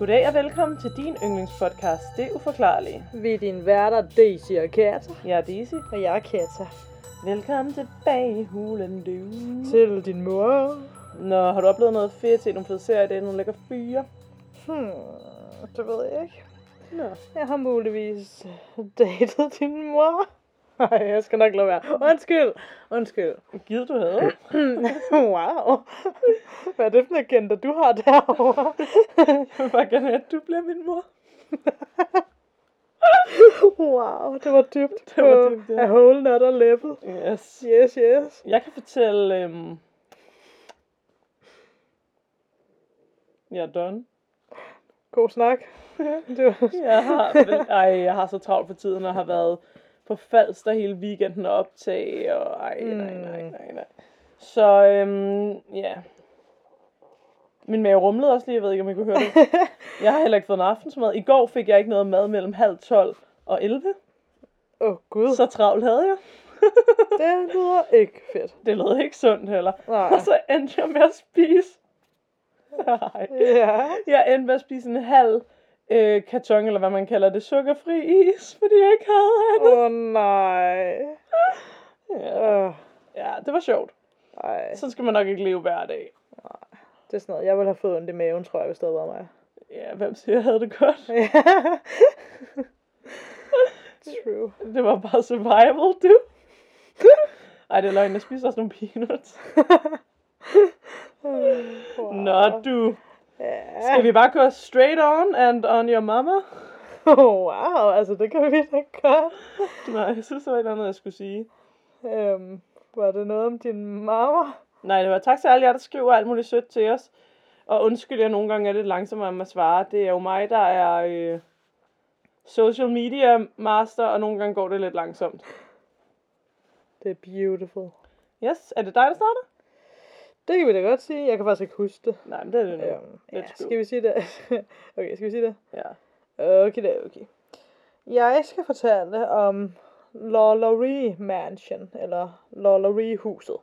Goddag og velkommen til din yndlingspodcast, Det Uforklarlige. Vi er din værter, Daisy og Kata. Jeg er Daisy. Og jeg er Kata. Velkommen tilbage i hulen, du. Til din mor. Nå, har du oplevet noget fedt? Set nogle fede serier i dag? Nogle lækre fyre? Hmm, det ved jeg ikke. Nå. Jeg har muligvis datet din mor. Nej, jeg skal nok lade være. Undskyld. Undskyld. Givet du havde? wow. Hvad er det for en agenda, du har derovre? Jeg vil bare gerne have, at du bliver min mor. wow, det var dybt. Det var dybt, ja. A whole nother level. Yes. Yes, yes. Jeg kan fortælle... Øhm... Jeg er done. God snak. det var... Jeg har, ej, jeg har så travlt for tiden, og har været på Falster hele weekenden og optage, og ej, nej, nej, nej, nej. Så, øhm, ja. Min mave rumlede også lige, jeg ved ikke, om I kunne høre det. Jeg har heller ikke fået en aftensmad. I går fik jeg ikke noget mad mellem halv 12 og 11. Åh, oh, gud. Så travlt havde jeg. det lyder ikke fedt. Det lød ikke sundt heller. Nej. Og så endte jeg med at spise. Nej. Ja. Jeg endte med at spise en halv øh, karton, eller hvad man kalder det, sukkerfri is, fordi jeg ikke havde andet. Åh, oh, nej. Ja. Uh, ja, det var sjovt. ej. Så skal man nok ikke leve hver dag. Det er sådan noget, jeg ville have fået ondt i maven, tror jeg, hvis det havde været mig. Ja, hvem siger, jeg havde det godt? True. Det var bare survival, du. Ej, det er løgn, jeg spiser også nogle peanuts. Wow. Nå, du. Ja. Skal vi bare gå straight on and on your mama? wow, altså det kan vi da godt. Nej, jeg synes, det var et andet, jeg skulle sige. Øhm, var det noget om din mamma? Nej, det var tak til alle jer, der skriver alt muligt sødt til os. Og undskyld, jeg nogle gange er lidt langsommere med at svare. Det er jo mig, der er øh, social media master, og nogle gange går det lidt langsomt. Det er beautiful. Yes, er det dig, der starter? Det kan vi da godt sige. Jeg kan faktisk ikke huske det. Nej, men det er det nu. Øhm, ja, go. skal vi sige det? okay, skal vi sige det? Ja. Okay, det er okay. Jeg skal fortælle om Lawlery Mansion, eller Lawlery huset.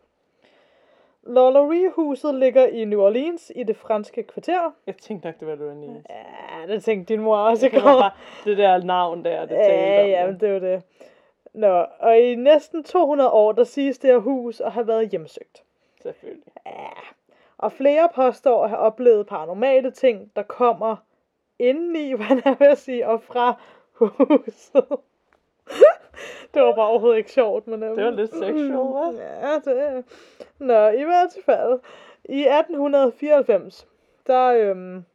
Lawlery huset ligger i New Orleans i det franske kvarter. Jeg tænkte nok, det var Louis Ja, det tænkte din mor også i går. bare det der navn der, det talte Ja, ja, men det var det. Nå, og i næsten 200 år, der siges det her hus at have været hjemsøgt. Selvfølgelig. Ja. Og flere påstår at have oplevet paranormale ting, der kommer indeni, hvad jeg vil sige, og fra huset. det var bare overhovedet ikke sjovt, men... øhm, Det var lidt sexual, hva'? Ja, det er... Nå, i hvert fald. I 1894, der øhm,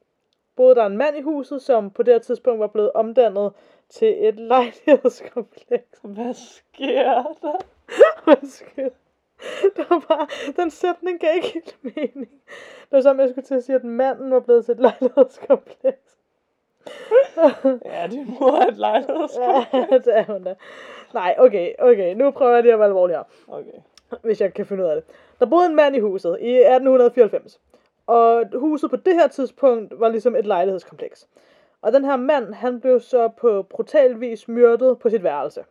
boede der en mand i huset, som på det tidspunkt var blevet omdannet til et lejlighedskompleks. Hvad sker der? Undskyld. Det var bare, den sætning gav ikke helt mening. Det var som, jeg skulle til at sige, at manden var blevet til et lejlighedskompleks. Ja, din mor er et lejlighedskom. ja, det er hun da. Nej, okay, okay, nu prøver jeg lige at være alvorlig her, Okay. hvis jeg kan finde ud af det. Der boede en mand i huset i 1894, og huset på det her tidspunkt var ligesom et lejlighedskompleks. Og den her mand, han blev så på brutal vis myrdet på sit værelse.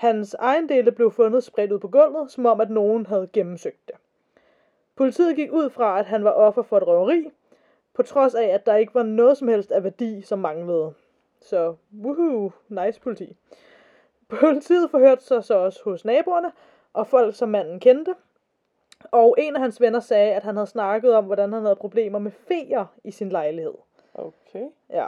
Hans ejendele blev fundet spredt ud på gulvet, som om at nogen havde gennemsøgt det. Politiet gik ud fra, at han var offer for et røveri, på trods af, at der ikke var noget som helst af værdi, som manglede. Så, woohoo, nice politi. Politiet forhørte sig så også hos naboerne, og folk, som manden kendte. Og en af hans venner sagde, at han havde snakket om, hvordan han havde problemer med feer i sin lejlighed. Okay. Ja.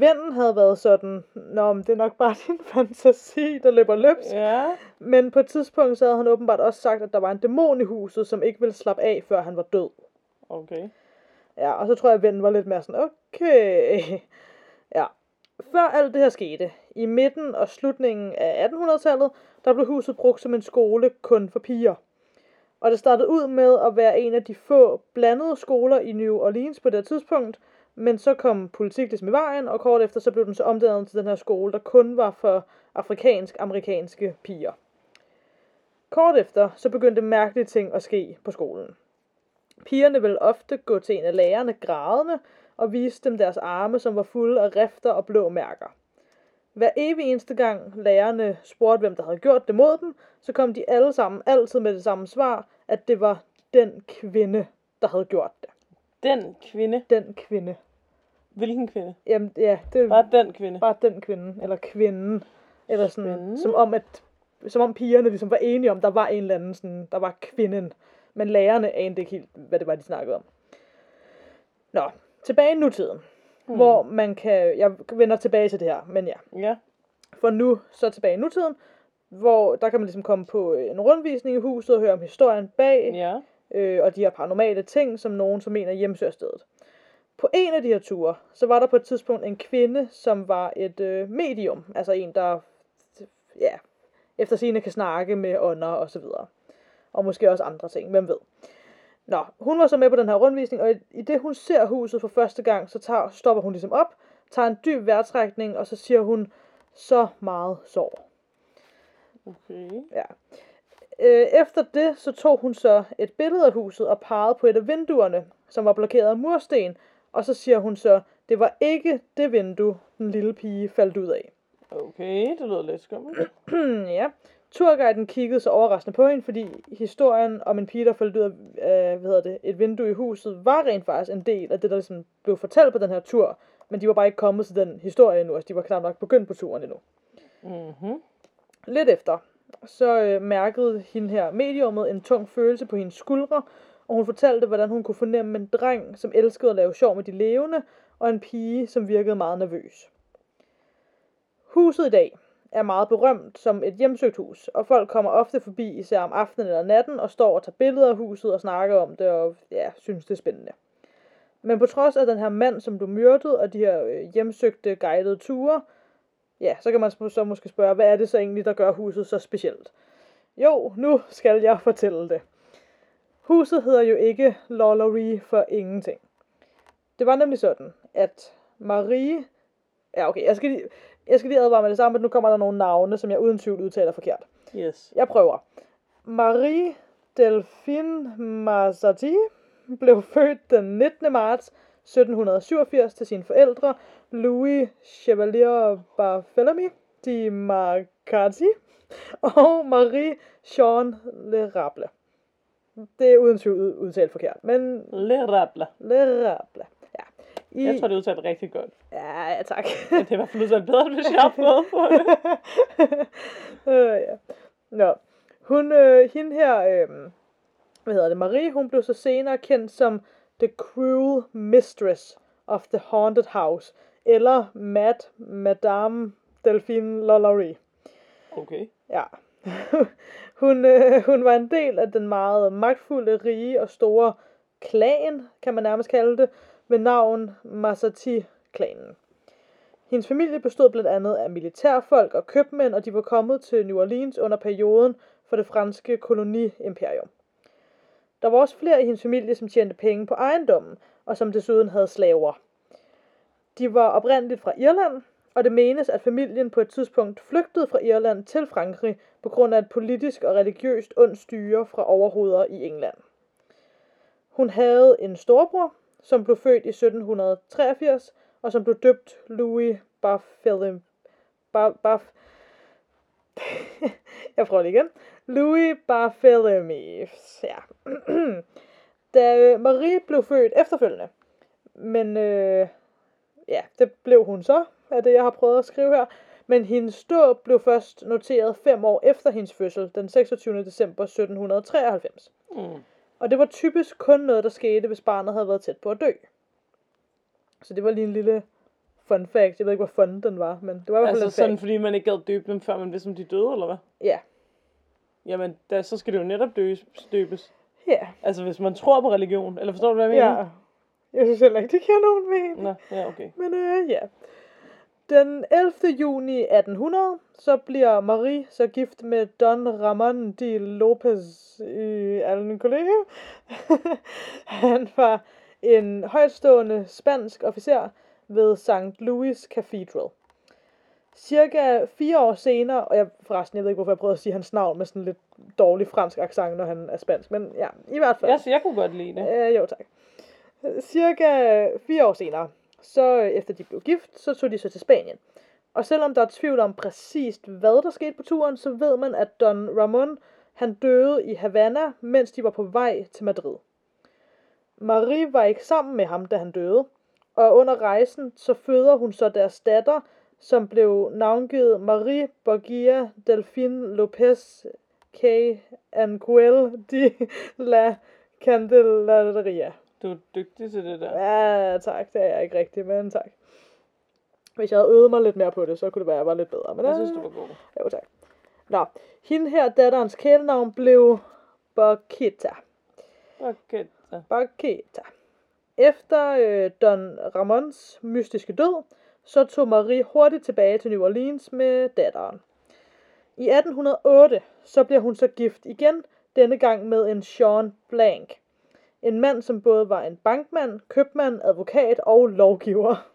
Vennen havde været sådan, Nå, men det er nok bare din fantasi, der løber løbsk. Ja. Men på et tidspunkt, så havde han åbenbart også sagt, at der var en dæmon i huset, som ikke ville slappe af, før han var død. Okay. Ja, og så tror jeg, at vennen var lidt mere sådan, okay. Ja. Før alt det her skete, i midten og slutningen af 1800-tallet, der blev huset brugt som en skole kun for piger. Og det startede ud med at være en af de få blandede skoler i New Orleans på det tidspunkt, men så kom politik ligesom i vejen, og kort efter så blev den så omdannet til den her skole, der kun var for afrikansk-amerikanske piger. Kort efter, så begyndte mærkelige ting at ske på skolen. Pigerne ville ofte gå til en af lærerne grædende og vise dem deres arme, som var fulde af rifter og blå mærker. Hver evig eneste gang lærerne spurgte, hvem der havde gjort det mod dem, så kom de alle sammen altid med det samme svar, at det var den kvinde, der havde gjort det. Den kvinde. Den kvinde. Hvilken kvinde? Jamen, ja, det Bare den kvinde. bare den kvinde, eller kvinden, eller sådan, Spændende. som om, at, som om pigerne ligesom var enige om, der var en eller anden sådan, der var kvinden, men lærerne anede ikke helt, hvad det var, de snakkede om. Nå, tilbage i nutiden, hmm. hvor man kan, jeg vender tilbage til det her, men ja, Ja. for nu så tilbage i nutiden, hvor der kan man ligesom komme på en rundvisning i huset og høre om historien bag, Ja. øh, og de her paranormale ting, som nogen som mener hjemsøger stedet. På en af de her ture, så var der på et tidspunkt en kvinde, som var et øh, medium, altså en, der ja, efter sigende kan snakke med ånder og så videre. Og måske også andre ting, hvem ved. Nå, hun var så med på den her rundvisning, og i, i det hun ser huset for første gang, så tager, stopper hun ligesom op, tager en dyb vejrtrækning, og så siger hun, så meget sorg. Okay. Ja. Øh, efter det, så tog hun så et billede af huset og pegede på et af vinduerne, som var blokeret af mursten, og så siger hun så, det var ikke det vindue, den lille pige faldt ud af. Okay, det lyder lidt skummelt. Ja. Turguiden kiggede så overraskende på hende, fordi historien om en pige, der faldt ud af øh, hvad hedder det, et vindue i huset, var rent faktisk en del af det, der ligesom blev fortalt på den her tur. Men de var bare ikke kommet til den historie endnu, altså de var knap nok begyndt på turen endnu. Mhm. Lidt efter, så øh, mærkede hende her mediummet en tung følelse på hendes skuldre, og hun fortalte, hvordan hun kunne fornemme en dreng, som elskede at lave sjov med de levende, og en pige, som virkede meget nervøs. Huset i dag er meget berømt som et hjemsøgt hus, og folk kommer ofte forbi, især om aftenen eller natten, og står og tager billeder af huset og snakker om det, og ja, synes det er spændende. Men på trods af den her mand, som du myrdede, og de her øh, hjemsøgte guidede ture, ja, så kan man så måske spørge, hvad er det så egentlig, der gør huset så specielt? Jo, nu skal jeg fortælle det. Huset hedder jo ikke Lollery for ingenting. Det var nemlig sådan, at Marie... Ja, okay, jeg skal lige, jeg skal lige advare med det samme, at nu kommer der nogle navne, som jeg uden tvivl udtaler forkert. Yes. Jeg prøver. Marie Delphine Mazzati blev født den 19. marts 1787 til sine forældre, Louis Chevalier Barthélemy de Marcati og Marie Jean Le Rable. Det er uden tvivl ud- udtalt forkert, men Le rabla. Le Rable. Ja. I, Jeg tror, det er udtalt rigtig godt. Ja, ja, tak. Men det er i hvert fald udtalt bedre, hvis jeg har prøvet på det. øh, ja. Nå. Hun, øh, hende her, øh, hvad hedder det, Marie, hun blev så senere kendt som The Cruel Mistress of the Haunted House, eller Mad Madame Delphine Lollery. Okay. Ja. hun, øh, hun var en del af den meget magtfulde, rige og store klan, kan man nærmest kalde det, med navn Masati-klanen. Hendes familie bestod blandt andet af militærfolk og købmænd, og de var kommet til New Orleans under perioden for det franske koloniimperium. Der var også flere i hendes familie, som tjente penge på ejendommen, og som desuden havde slaver. De var oprindeligt fra Irland, og det menes, at familien på et tidspunkt flygtede fra Irland til Frankrig på grund af et politisk og religiøst ondt styre fra overhoveder i England. Hun havde en storbror, som blev født i 1783, og som blev døbt Louis Barthélemy. Bar, bar, jeg prøver lige igen. Louis Barthélemy. Ja. da øh, Marie blev født efterfølgende, men øh, ja, det blev hun så, af det jeg har prøvet at skrive her. Men hendes dåb blev først noteret fem år efter hendes fødsel, den 26. december 1793. Mm. Og det var typisk kun noget, der skete, hvis barnet havde været tæt på at dø. Så det var lige en lille fun fact. Jeg ved ikke, hvor fun den var, men det var i hvert fald Altså en sådan, fact. fordi man ikke gad døbe dem, før man vidste, om de døde, eller hvad? Ja. Jamen, da, så skal det jo netop døbes, døbes. Ja. Altså, hvis man tror på religion. Eller forstår du, hvad jeg mener? Ja. Jeg synes heller ikke, det giver nogen mening. Nå, ja, okay. Men øh, ja. Den 11. juni 1800, så bliver Marie så gift med Don Ramon de Lopez i Alcolejo. Han var en højtstående spansk officer ved St. Louis Cathedral. Cirka fire år senere, og jeg forresten, jeg ved ikke, hvorfor jeg prøvede at sige hans navn med sådan lidt dårlig fransk accent, når han er spansk, men ja, i hvert fald. Jeg, jeg kunne godt lide det. Øh, jo, tak. Cirka fire år senere, så øh, efter de blev gift, så tog de så til Spanien. Og selvom der er tvivl om præcist, hvad der skete på turen, så ved man, at Don Ramon, han døde i Havana, mens de var på vej til Madrid. Marie var ikke sammen med ham, da han døde, Og under rejsen, så føder hun så deres datter, som blev navngivet Marie Borgia Delfin Lopez K. Anguel de la Candelaria. Du er dygtig til det der. Ja, tak. Det er jeg ikke rigtig, men tak. Hvis jeg havde øvet mig lidt mere på det, så kunne det være, at jeg var lidt bedre. Men Jeg øh, synes, du var god. Jo, tak. Nå, hende her, datterens kælenavn blev Borgita. Okay. så. Borgita. Efter øh, Don Ramons mystiske død, så tog Marie hurtigt tilbage til New Orleans med datteren. I 1808, så bliver hun så gift igen, denne gang med en Sean Blank. En mand, som både var en bankmand, købmand, advokat og lovgiver.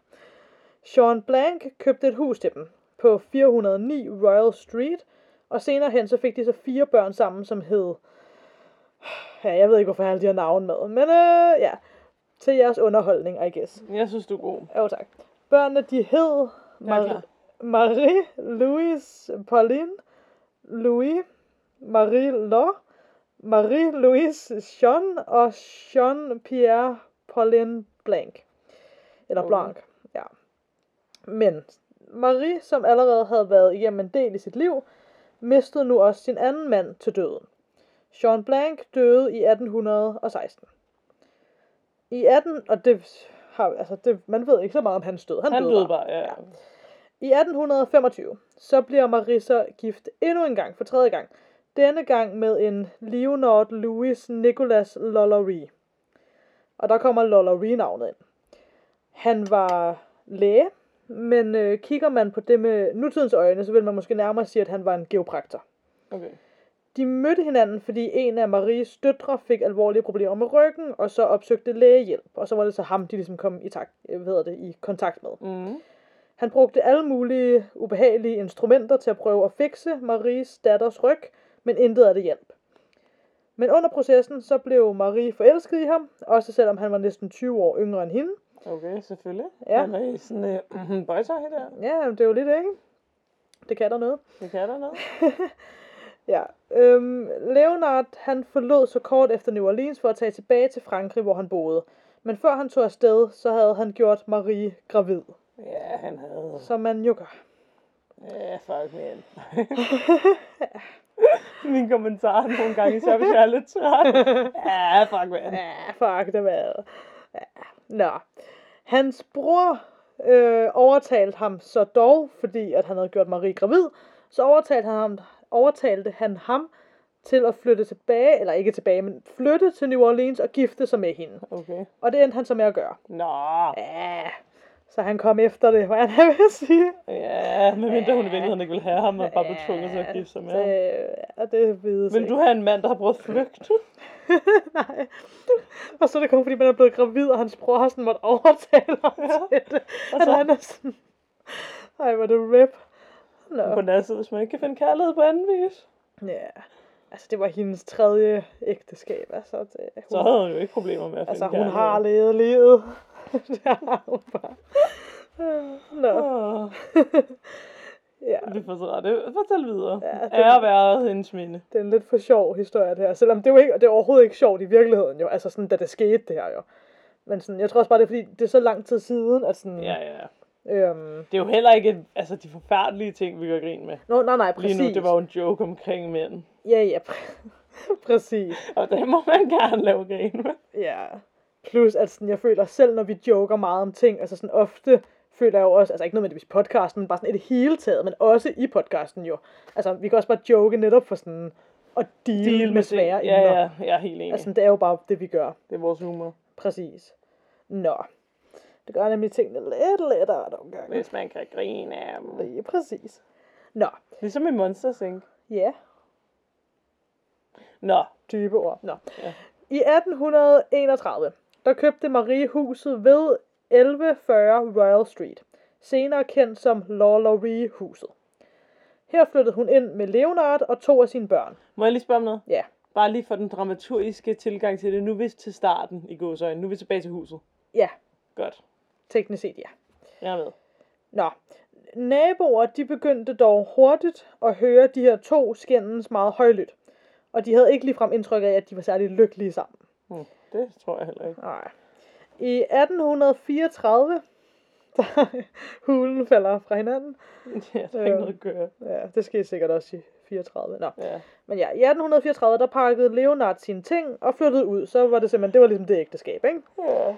Sean Blank købte et hus til dem på 409 Royal Street, og senere hen så fik de så fire børn sammen, som hed... Ja, jeg ved ikke, hvorfor jeg har alle de her navne med, men øh, ja, til jeres underholdning, I guess. Jeg synes, du er god. Jo, tak. Børnene, de hed Mar-. Marie, Louise, Pauline, Louis, Marie Law, Marie Louise Jean og Jean Pierre Pauline Blanc. Eller. Blanc, ja. Men Marie, som allerede havde været igennem en del i sit liv, mistede nu også sin anden mand til døden. Jean Blanc døde i 1816. I 18, og det har, altså det, man ved ikke så meget om hans død. Han, Han døde, døde bare. bare, ja. ja. I 1825, så bliver Marissa gift endnu en gang, for tredje gang. Denne gang med en Leonard Louis Nicholas Lollery. Og der kommer Lollery-navnet ind. Han var læge, men øh, kigger man på det med nutidens øjne, så vil man måske nærmere sige, at han var en geopraktor. Okay. De mødte hinanden, fordi en af Maries døtre fik alvorlige problemer med ryggen, og så opsøgte lægehjælp. Og så var det så ham, de ligesom kom i, tak, øh, hvad det, i kontakt med. Mm. Han brugte alle mulige ubehagelige instrumenter til at prøve at fikse Maries datters ryg, men intet af det hjalp. Men under processen så blev Marie forelsket i ham, også selvom han var næsten 20 år yngre end hende. Okay, selvfølgelig. Ja. Han er i sådan øh, uh, bøjtøj der. Ja, det er jo lidt, ikke? Det kan der noget. Det kan der noget. Ja. Øhm, Leonard, han forlod så kort efter New Orleans for at tage tilbage til Frankrig, hvor han boede. Men før han tog afsted, så havde han gjort Marie gravid. Ja, han havde... Som man jo gør. Ja, fuck man. Min kommentar nogle gange, så hvis jeg er lidt træt. Ja, fuck man. Ja, fuck det hvad. Ja. Nå. Hans bror øh, overtalte ham så dog, fordi at han havde gjort Marie gravid, så overtalte han ham, overtalte han ham til at flytte tilbage, eller ikke tilbage, men flytte til New Orleans og gifte sig med hende. Okay. Og det endte han så med at gøre. Nå. Ja, så han kom efter det, hvad han har ved at sige. Ja, medmindre hun i virkeligheden ikke vil have ham, og bare blev tvunget til at gifte sig med ham. Det, ja, det Vil ikke. du have en mand, der har prøvet at flygte? Nej. Og så er det kun fordi, man er blevet gravid, og hans bror har sådan måtte overtale ham til det. Og så- han er sådan... Ej, hvor det rip. Nå. På den anden side, hvis man ikke kan finde kærlighed på anden vis, Ja. Altså, det var hendes tredje ægteskab. Altså, det, hun, så havde hun jo ikke problemer med at finde altså hun kærlighed. har levet livet. Hun bare. Nå, ja. det forstår det. Fortæl videre. Ja, Ja, Ære været hendes minde. Det er en lidt for sjov historie, det her. Selvom det, er jo ikke, det er overhovedet ikke sjovt i virkeligheden, jo. Altså sådan, da det skete, det her, jo. Men sådan, jeg tror også bare, det er fordi, det er så lang tid siden, at sådan... Ja, ja. Øhm, Det er jo heller ikke altså, de forfærdelige ting, vi gør grin med. Nå, nej, nej, præcis. Lige nu, det var jo en joke omkring mænd. Ja, ja, pr- præcis. Og det må man gerne lave grin med. Ja. Plus, at sådan, jeg føler selv, når vi joker meget om ting, altså sådan ofte føler jeg jo også, altså ikke nødvendigvis podcasten, men bare sådan i det hele taget, men også i podcasten jo. Altså, vi kan også bare joke netop for sådan at deal, deal med, med svære ting. Ja, emner. ja, jeg er helt enig. Altså, det er jo bare det, vi gør. Det er vores humor. Præcis. Nå. Det gør nemlig tingene lidt lettere nogle gange. Hvis man kan grine af dem. Lige præcis. Nå. Ligesom i Monsters Inc. Ja, Nå, dybe ord. Nå. Ja. I 1831, der købte Marie huset ved 1140 Royal Street, senere kendt som Lawlery huset. Her flyttede hun ind med Leonard og to af sine børn. må jeg lige spørge om noget? Ja, Bare lige for den dramaturgiske tilgang til det. Nu er vi til starten i gåsøjne. Nu er vi tilbage til huset. ja, Godt. teknisk set ja. Jeg er med. Nå, naboer de begyndte dog hurtigt at høre de her to skændes meget højlydt. Og de havde ikke ligefrem indtryk af, at de var særlig lykkelige sammen. Hmm, det tror jeg heller ikke. Nej. I 1834, der hulen falder fra hinanden. Ja, der er ikke noget at gøre. Ja, det skete sikkert også i 34. Nå. Ja. Men ja, i 1834, der pakkede Leonard sine ting og flyttede ud. Så var det simpelthen, det var ligesom det ægteskab, ikke? Ja.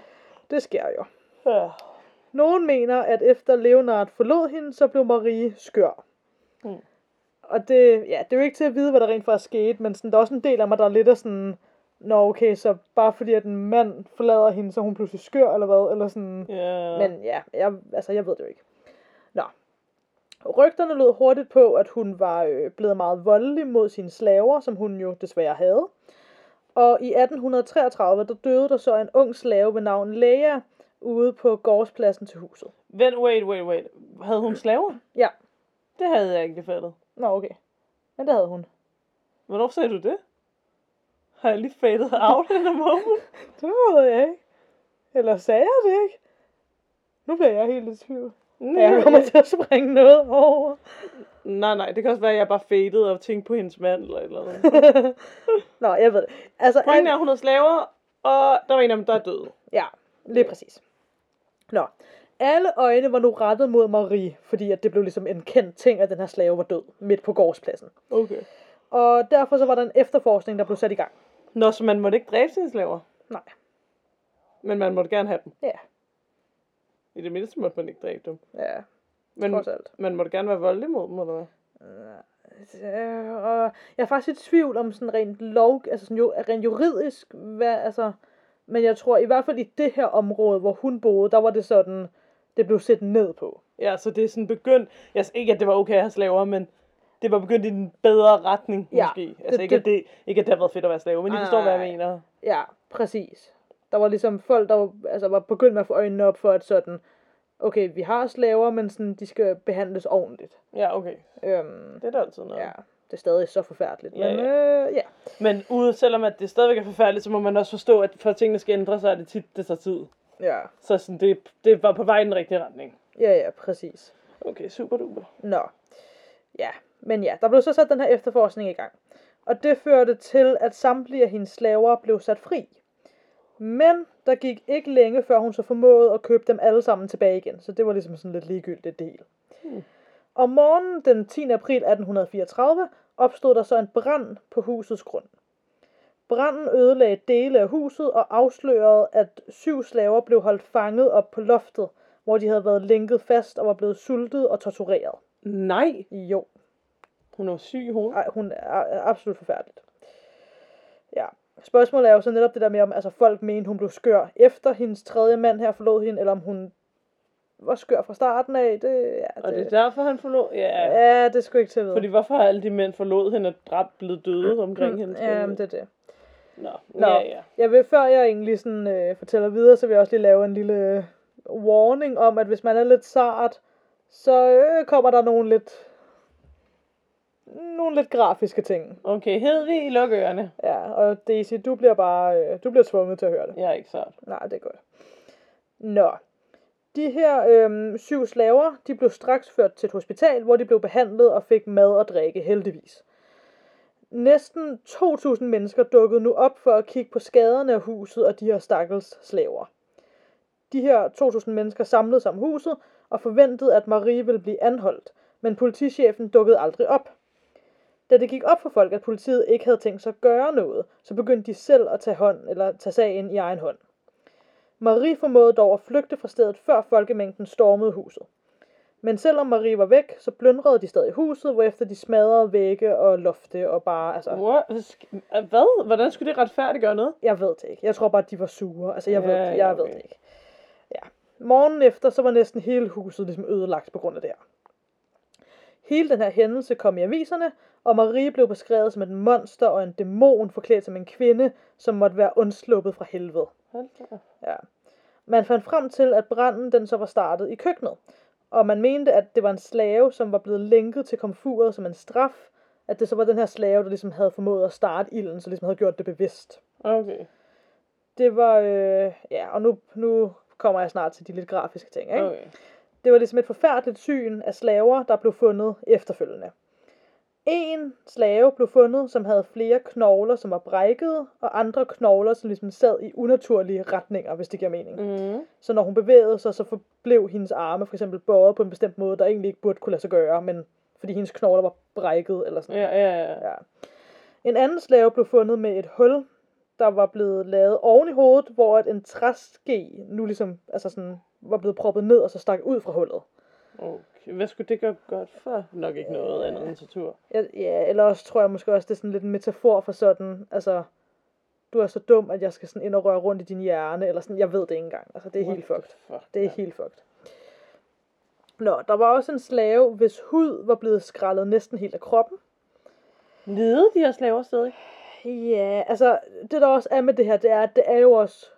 Det sker jo. ja. Nogen mener, at efter Leonard forlod hende, så blev Marie skør. Mm. Og det, ja, det er jo ikke til at vide, hvad der rent faktisk skete, men sådan, der er også en del af mig, der er lidt af sådan, Nå okay, så bare fordi at en mand forlader hende, så er hun pludselig skør, eller hvad, eller sådan. Ja. Men ja, jeg, altså, jeg ved det jo ikke. Nå. Rygterne lød hurtigt på, at hun var øh, blevet meget voldelig mod sine slaver, som hun jo desværre havde. Og i 1833, der døde der så en ung slave ved navn Lea ude på gårdspladsen til huset. Vent, wait, wait, wait. Havde hun slaver? Ja. Det havde jeg ikke fattet. Nå, okay. Men det havde hun. Hvornår sagde du det? Har jeg lige fadet out in a moment? Det ved jeg ikke. Eller sagde jeg det ikke? Nu bliver jeg helt i tvivl. Nej, Jeg kommer til at springe noget over. nej, nej, det kan også være, at jeg bare faded og tænkte på hendes mand eller et eller andet. Nå, jeg ved det. Altså, Pointen er, at hun havde slaver, og der var en af dem, der er død. Ja, lige præcis. Nå. Alle øjne var nu rettet mod Marie, fordi at det blev ligesom en kendt ting, at den her slave var død midt på gårdspladsen. Okay. Og derfor så var der en efterforskning, der blev sat i gang. Nå, så man måtte ikke dræbe sine slaver, Nej. men man måtte gerne have dem. Ja, I det mindste måtte man ikke dræbe dem. ja, Men trods alt. man måtte gerne være voldelig mod dem, eller hvad? Øh, og jeg er faktisk i tvivl om sådan rent lov, altså sådan jo, rent juridisk, hvad, altså, men jeg tror i hvert fald i det her område, hvor hun boede, der var det sådan, det blev set ned på. Ja, så det er sådan begyndt... Jeg siger ikke, at det var okay at have slaver, men det var begyndt i en bedre retning, Ja, måske. Altså det- ikke, at det- ikke, at det har været fedt at være slave, men I forstår, hvad jeg mener. Ja, præcis. Der var ligesom folk, der var, altså, var begyndt med at få øjnene op for, at sådan, okay, vi har slaver, men sådan, de skal behandles ordentligt. Ja, okay. Øhm, Det er da altid noget. ja, det er stadig så forfærdeligt. Ja, men øh, ja. Men ude, selvom at det stadigvæk er forfærdeligt, så må man også forstå, at for at tingene skal ændre sig, er det tit, det tager tid. Ja, Så sådan, det, det var på vej i den rigtige retning. ja, ja, præcis. Okay, super duper. Nå. Ja, men ja, der blev så sat den her efterforskning i gang. Og det førte til, at samtlige af hendes slaver blev sat fri. Men der gik ikke længe, før hun så formåede at købe dem alle sammen tilbage igen. Så det var ligesom sådan lidt ligegyldigt det hele. Hmm. Om morgenen den 10. april 1834 opstod der så en brand på husets grund. Branden ødelagde dele af huset og afslørede, at syv slaver blev holdt fanget op på loftet, hvor de havde været lænket fast og var blevet sultet og tortureret. Nej, Jo, hun er jo syg hovedet. ej, hun er, absolut forfærdeligt. Ja. Spørgsmålet er jo så netop det der med, om altså, folk mente, hun blev skør efter hendes tredje mand her forlod hende, eller om hun var skør fra starten af. Det, ja, Og det er derfor, han forlod... Ja, ja, det skulle ikke til at vide. fordi hvorfor har alle de mænd forlod hende og dræbt blevet døde omkring hende? Ja, det er det. Nå, Nå. ja, ja. Jeg vil, før jeg egentlig sådan, øh, fortæller videre, så vil jeg også lige lave en lille warning om, at hvis man er lidt sart, så øh, kommer der nogle lidt, nogle lidt grafiske ting. Okay, Hedvig, luk ørerne. Ja, og Daisy, du bliver bare, øh, du bliver tvunget til at høre det. Er ikke sart. Nej, det er godt. Nå. De her øhm, syv slaver, de blev straks ført til et hospital, hvor de blev behandlet og fik mad og drikke, heldigvis. Næsten 2.000 mennesker dukkede nu op for at kigge på skaderne af huset og de her stakkels slaver. De her 2.000 mennesker samlede sig om huset og forventede, at Marie ville blive anholdt, men politichefen dukkede aldrig op. Da det gik op for folk, at politiet ikke havde tænkt sig at gøre noget, så begyndte de selv at tage, hånd, eller tage sagen i egen hånd. Marie formåede dog at flygte fra stedet, før folkemængden stormede huset. Men selvom Marie var væk, så plyndrede de stadig huset, hvorefter de smadrede vægge og lofte og bare, altså, What? Hvad? Hvordan skulle det retfærdiggøre noget? jeg ved det ikke. Jeg tror bare, at de var sure. Altså, jeg, ved, Ja, jeg ja, ved okay. det ikke. Ja. Morgen efter, så var næsten hele huset ligesom ødelagt på grund af det her. Hele den her hændelse kom i aviserne, og Marie blev beskrevet som et monster og en dæmon forklædt som en kvinde, som måtte være undsluppet fra helvede. Ja. Man fandt frem til, at branden den så var startet i køkkenet, og man mente, at det var en slave, som var blevet lænket til komfuret som en straf, at det så var den her slave, der ligesom havde formået at starte ilden, så ligesom havde gjort det bevidst. Okay. Det var, øh, ja, og nu, nu kommer jeg snart til de lidt grafiske ting, ikke? okay. Det var ligesom et forfærdeligt syn af slaver, der blev fundet efterfølgende. En slave blev fundet, som havde flere knogler, som var brækkede, og andre knogler, som ligesom sad i unaturlige retninger, hvis det giver mening. Mm. Så når hun bevægede sig, så forblev hendes arme for eksempel bøjet på en bestemt måde, der egentlig ikke burde kunne lade sig gøre, men fordi hendes knogler var brækket eller sådan Ja, ja, ja. Ja. En anden slave blev fundet med et hul, der var blevet lavet oven i hovedet, hvor at en træske nu ligesom altså sådan, var blevet proppet ned og så stak ud fra hullet. Okay. Hvad skulle det gøre godt for? Nok ikke noget andet end tortur. Ja, ja, eller også tror jeg måske også, det er sådan lidt en metafor for sådan, altså, du er så dum, at jeg skal sådan ind og røre rundt i din hjerne, eller sådan, jeg ved det ikke engang. Altså, det er helt What fucked. the Fuck, Det er ja. helt fucked. Nå, der var også en slave, hvis hud var blevet skrællet næsten helt af kroppen. Lede de her slaver stadig? Ja, altså, det der også er med det her, det er, at det er jo også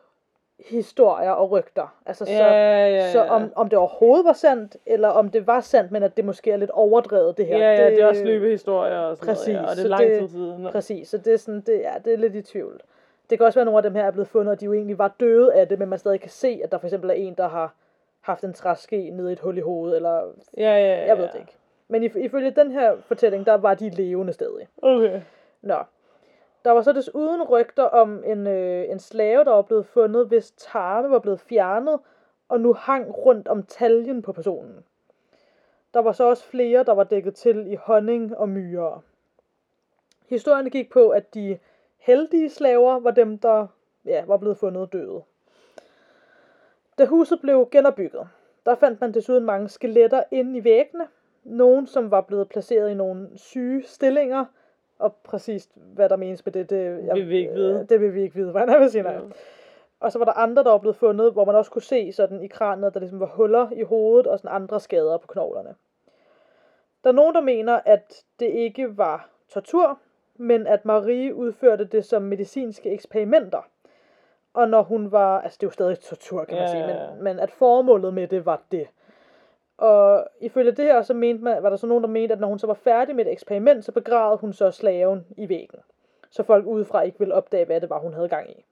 historier og rygter. Altså, så, ja, ja, så om, om det overhovedet var sandt, eller om det var sandt, men at det måske er lidt overdrevet, det her. Ja, ja, det, det er også løbehistorier og sådan Præcis, noget, ja, og det så er lang det- tid siden. Præcis, så det er, sådan, det, er, det er lidt i tvivl. Det kan også være, at nogle af dem her er blevet fundet, og de jo egentlig var døde af det, men man stadig kan se, at der for eksempel er en, der har haft en træske nede i et hul i hovedet, eller Ja, ja, ja. jeg ved det ikke. Men if- ifølge den her fortælling, der var de levende stadig. Okay. Nå. Der var så desuden rygter om en, øh, en slave, der var blevet fundet, hvis tarme var blevet fjernet, og nu hang rundt om taljen på personen. Der var så også flere, der var dækket til i honning og myrer. Historien gik på, at de heldige slaver var dem, der ja, var blevet fundet døde. Da huset blev genopbygget, der fandt man desuden mange skeletter inde i væggene. Nogen, som var blevet placeret i nogle syge stillinger, og præcis hvad der menes med det, det, Vil vi ikke vide. det vil vi ikke vide, hvad jeg sige, nej. Ja. Og så var der andre, der var blevet fundet, hvor man også kunne se sådan i kranet, der ligesom var huller i hovedet og sådan andre skader på knoglerne. Der er nogen, der mener, at det ikke var tortur, men at Marie udførte det som medicinske eksperimenter. Og når hun var, altså det er jo stadig tortur, kan man Ja, sige, men, men at formålet med det var det. Og ifølge det her, så mente man, var der så nogen, der mente, at når hun så var færdig med et eksperiment, så begravede hun så slaven i væggen. Så folk udefra ikke ville opdage, hvad det var, hun havde gang i.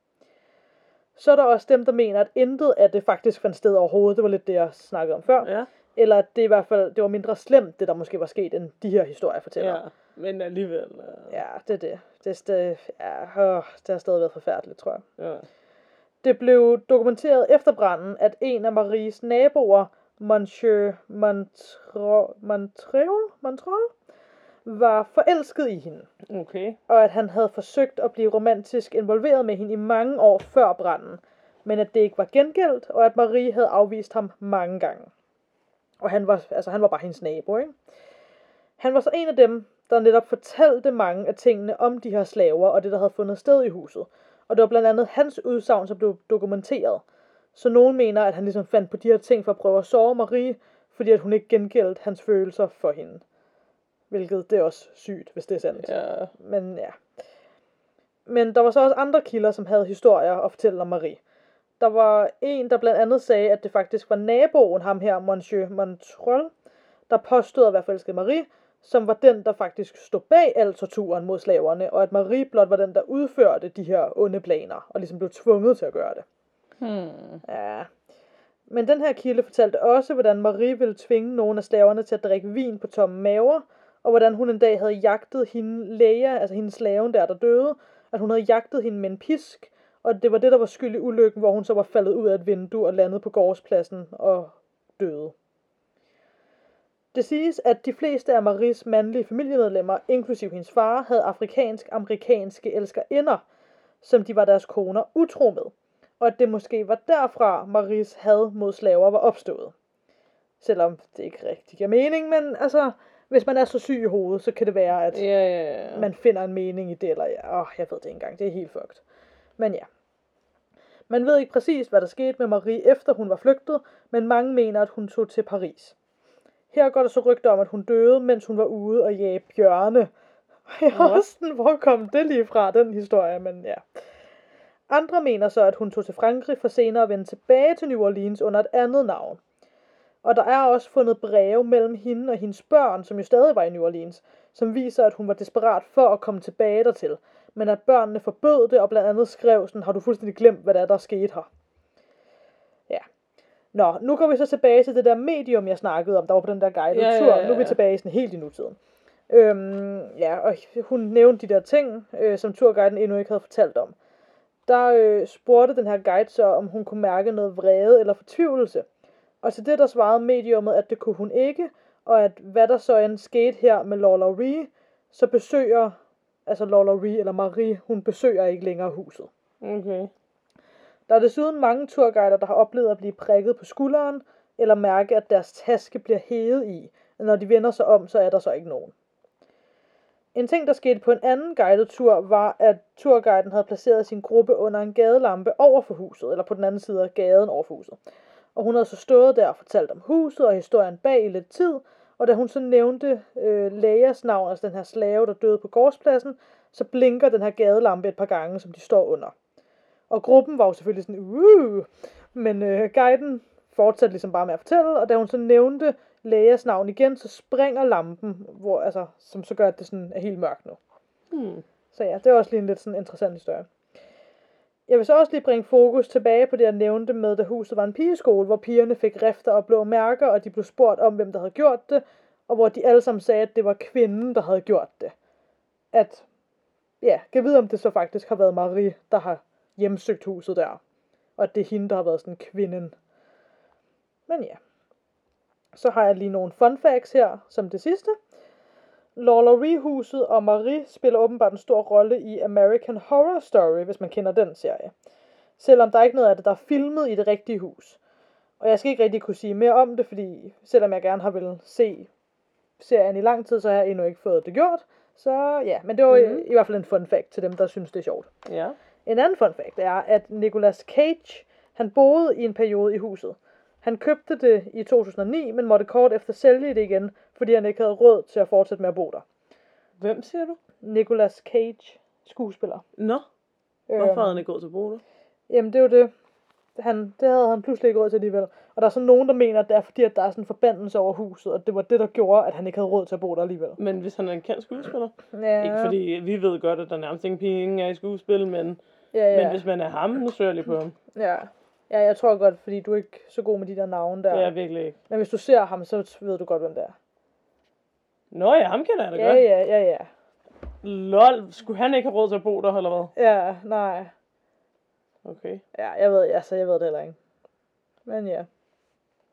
Så er der også dem, der mener, at intet af det faktisk fandt sted overhovedet. Det var lidt det, jeg snakkede om før. Ja, Eller at det i hvert fald det var mindre slemt, det der måske var sket, end de her historier fortæller. ja. Men alligevel. Ja. Ja, det er det. Det, det, ja, øh, det har stadig været forfærdeligt, tror jeg. ja. Det blev dokumenteret efter branden, at en af Maries naboer, Monsieur Montre- Montreal, Montreal, var forelsket i hende, Okay. og at han havde forsøgt at blive romantisk involveret med hende i mange år før branden, men at det ikke var gengældt, og at Marie havde afvist ham mange gange. Og han var, altså, han var bare hendes nabo, ikke? Han var så en af dem, der netop fortalte mange af tingene om de her slaver og det, der havde fundet sted i huset. Og det var blandt andet hans udsagn, som blev dokumenteret. Så nogen mener, at han ligesom fandt på de her ting for at prøve at sove Marie, fordi at hun ikke gengældt hans følelser for hende. Hvilket det er også sygt, hvis det er sandt. Ja. Men ja. Men der var så også andre kilder, som havde historier at fortælle om Marie. Der var en, der blandt andet sagde, at det faktisk var naboen, ham her, Monsieur Montrol, der påstod at være forelsket Marie, som var den, der faktisk stod bag al torturen mod slaverne, og at Marie blot var den, der udførte de her onde planer, og ligesom blev tvunget til at gøre det. Hmm. Ja. Men den her kilde fortalte også, hvordan Marie ville tvinge nogle af slaverne til at drikke vin på tomme maver, og hvordan hun en dag havde jagtet hende Leia, altså hendes slaven der, der døde, at hun havde jagtet hende med en pisk, og det var det, der var skyld i ulykken, hvor hun så var faldet ud af et vindue og landet på gårdspladsen og døde. Det siges, at de fleste af Maries mandlige familiemedlemmer, inklusiv hendes far, havde afrikansk-amerikanske elskerinder, som de var deres koner utro med, og at det måske var derfra Maries had mod slaver var opstået. Selvom det ikke rigtig giver mening, men altså, hvis man er så syg i hovedet, så kan det være, at Ja, ja, ja. man finder en mening i det, eller ja, åh, jeg ved det ikke engang, det er helt fucked. Men ja. Man ved ikke præcis, hvad der skete med Marie, efter hun var flygtet, men mange mener, at hun tog til Paris. Her går der så rygter om, at hun døde, mens hun var ude og jage bjørne. Jeg er også sådan, hvor kom det lige fra, den historie, men ja. Andre mener så, at hun tog til Frankrig for senere at vende tilbage til New Orleans under et andet navn. Og der er også fundet breve mellem hende og hendes børn, som jo stadig var i New Orleans, som viser, at hun var desperat for at komme tilbage dertil, men at børnene forbød det, og blandt andet skrev sådan, har du fuldstændig glemt, hvad der er, der er sket her. Ja. Nå, nu går vi så tilbage til det der medium, jeg snakkede om, der var på den der guidede Ja, ja, tur. ja, Nu er vi ja. tilbage sådan helt i nutiden. Øhm, ja, og hun nævnte de der ting, øh, som turguiden endnu ikke havde fortalt om. Der øh, spurgte den her guide så, om hun kunne mærke noget vrede eller fortvivlelse. Og til det der svarede mediummet, at det kunne hun ikke, og at hvad der så end skete her med Lola Ree, så besøger, altså Lola Ree eller Marie, hun besøger ikke længere huset. Okay. Der er desuden mange turguider, der har oplevet at blive prikket på skulderen, eller mærke, at deres taske bliver hævet i. Når de vender sig om, så er der så ikke nogen. En ting, der skete på en anden guided tur, var, at turguiden havde placeret sin gruppe under en gadelampe over for huset, eller på den anden side af gaden over for huset. Og hun havde så stået der og fortalt om huset og historien bag i lidt tid, og da hun så nævnte øh, Leias navn, altså den her slave, der døde på gårdspladsen, så blinker den her gadelampe et par gange, som de står under. Og gruppen var jo selvfølgelig sådan, uh, men øh, guiden fortsatte ligesom bare med at fortælle, og da hun så nævnte Leias navn igen, så springer lampen, hvor, altså, som så gør, at det sådan er helt mørkt nu. Hmm. Så ja, det er også lige en lidt sådan interessant historie. Jeg vil så også lige bringe fokus tilbage på det, jeg nævnte med, da huset var en pigeskole, hvor pigerne fik rifter og blå mærker, og de blev spurgt om, hvem der havde gjort det, og hvor de alle sammen sagde, at det var kvinden, der havde gjort det. At, ja, kan vide, om det så faktisk har været Marie, der har hjemsøgt huset der. Og at det er hende, der har været sådan kvinden. Men ja. Så har jeg lige nogle fun facts her, som det sidste. Lawlery-huset og Marie spiller åbenbart en stor rolle i American Horror Story, hvis man kender den serie. Selvom der er ikke noget af det, der er filmet i det rigtige hus. Og jeg skal ikke rigtig kunne sige mere om det, fordi selvom jeg gerne har vil se serien i lang tid, så har jeg endnu ikke fået det gjort. Så ja, men det var mm. i, i hvert fald en fun fact til dem, der synes, det er sjovt. Ja. En anden fun fact er, at Nicolas Cage, han boede i en periode i huset. Han købte det i 2009, men måtte kort efter sælge det igen, fordi han ikke havde råd til at fortsætte med at bo der. Hvem siger du? Nicolas Cage, skuespiller. Nå, hvorfor havde han ikke gået til Bruno? Jamen, det er jo det. Han, det havde han pludselig ikke råd til alligevel. Og der er så nogen, der mener, at det er fordi, at der er sådan en forbandelse over huset, og det var det, der gjorde, at han ikke havde råd til at bo der alligevel. Men hvis han er en kendt skuespiller? Ja, Ikke fordi vi ved godt, at der nærmest ingen penge er i skuespil, men, ja, men ja. hvis man er ham, nu søger jeg lige på ham. ja. Ja, jeg tror godt, fordi du er ikke så god med de der navne der. Det er virkelig ikke. Men hvis du ser ham, så ved du godt, hvem det er. Nå ja, ham kender jeg da Ja, godt. ja, ja, ja. Lol, skulle han ikke have råd til at bo der, eller hvad? Ja, nej. Okay. Ja, jeg ved, altså, jeg ved det heller ikke. Men ja.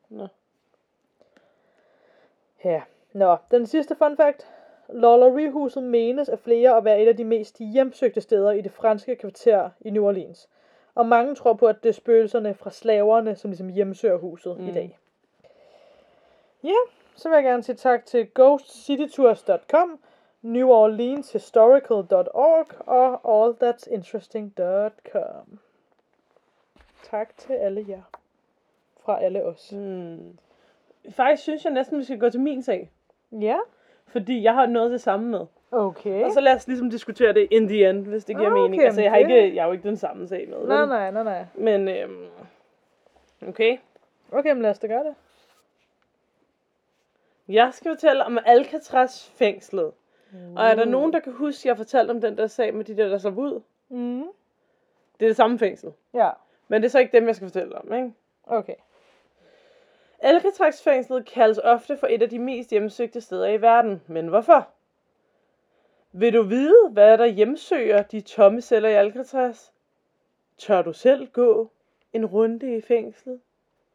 Nå. Ja. Nå, den sidste fun fact. Lollery-huset menes af flere at være et af de mest hjemsøgte steder i det franske kvarter i New Orleans. Og mange tror på, at det er spøgelserne fra slaverne, som ligesom hjemsøger huset mm. i Mm. dag. Ja, så vil jeg gerne sige tak til ghostcitytours.com, neworleanshistorical.org og allthat'sinteresting.com. Tak til alle jer. Fra alle os. Hmm. Faktisk synes jeg næsten, vi skal gå til min sag. Ja, Fordi jeg har noget det samme med. Okay. Og så lad os ligesom diskutere det in the end, hvis det giver Ah, mening. okay, Altså, jeg har, ikke, jeg har jo ikke den samme sag med. Nej, nej, nej, nej. Men, øhm, okay. Okay, men lad os da gøre det. Jeg skal fortælle om Alcatraz fængslet. Og er der nogen, der kan huske, at jeg fortalte om den der sag med de der, der slap ud? Mm. Det er det samme fængsel. Ja, Men det er så ikke dem, jeg skal fortælle om, ikke? okay. Alcatraz-fængslet kaldes ofte for et af de mest hjemsøgte steder i verden. Men hvorfor? Vil du vide, hvad der hjemsøger de tomme celler i Alcatraz? Tør du selv gå en runde i fængslet?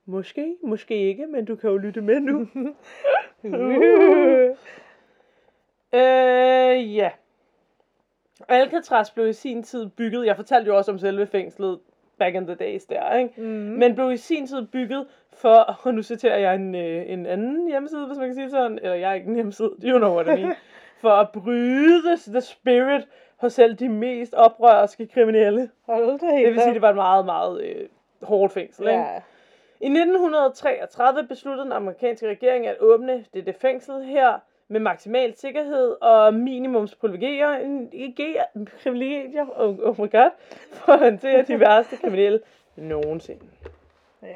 Måske, måske ikke, men du kan jo lytte med nu. øh, ja. Alcatraz blev i sin tid bygget, jeg fortalte jo også om selve fængslet back in the days der, ikke? Mm. Men blev i sin tid bygget for, og nu citerer jeg en, øh, en anden hjemmeside, hvis man kan sige sådan, eller jeg er ikke en hjemmeside, you know what I mean, for at bryde the spirit hos selv de mest oprørske kriminelle. Hold da Det helt vil sige, op. det var et meget, meget øh, hårdt fængsel. Ikke? Ja. I 1933 besluttede den amerikanske regering at åbne dette fængsel her med maksimal sikkerhed og minimumsprivilegier, privilegier, oh, oh my god, for at håndtere de værste kriminelle nogensinde. ja.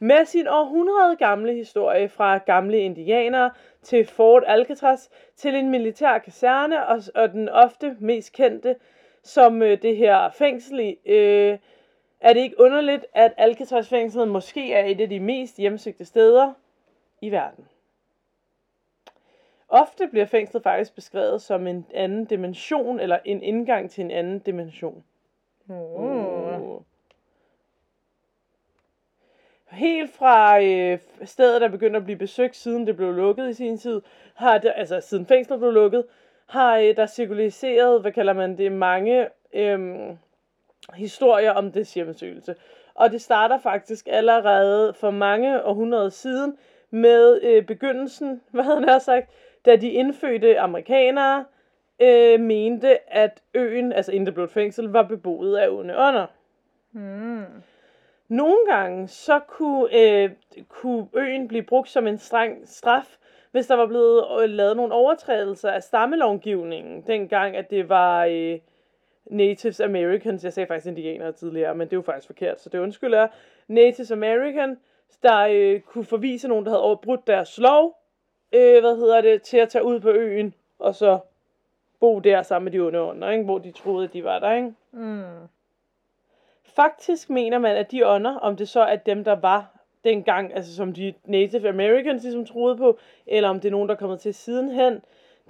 Med sin århundrede gamle historie fra gamle indianere til Fort Alcatraz til en militær kaserne og, og den ofte mest kendte som øh, det her fængsel i, øh, er det ikke underligt, at Alcatraz-fængslet måske er et af de mest hjemsøgte steder i verden. Ofte bliver fængslet faktisk beskrevet som en anden dimension, eller en indgang til en anden dimension. Mm. Uh. Helt fra øh, stedet, der begyndte at blive besøgt, siden det blev lukket i sin tid, har det, altså siden fængslet blev lukket, har øh, der cirkuliseret, hvad kalder man det, mange øh, historier om det hjemmesøgelse. Og det starter faktisk allerede for mange århundreder siden med øh, begyndelsen, hvad havde han sagt, da de indfødte amerikanere øh, mente, at øen, altså inden det blev et fængsel, var beboet af onde ånder. Mm. Nogle gange så kunne, øh, kunne øen blive brugt som en streng straf, hvis der var blevet øh, lavet nogle overtrædelser af stammelovgivningen, dengang at det var øh, Natives Americans, jeg sagde faktisk indianere tidligere, men det er jo faktisk forkert, så det undskylder jeg. Natives American, der øh, kunne forvise nogen, der havde overbrudt deres lov, øh, hvad hedder det, til at tage ud på øen, og så bo der sammen med de onde ånder, ikke? hvor de troede, at de var der. Ikke? Mm. Faktisk mener man, at de ånder, om det så er dem, der var dengang, altså som de Native Americans ligesom troede på, eller om det er nogen, der er kommet til sidenhen,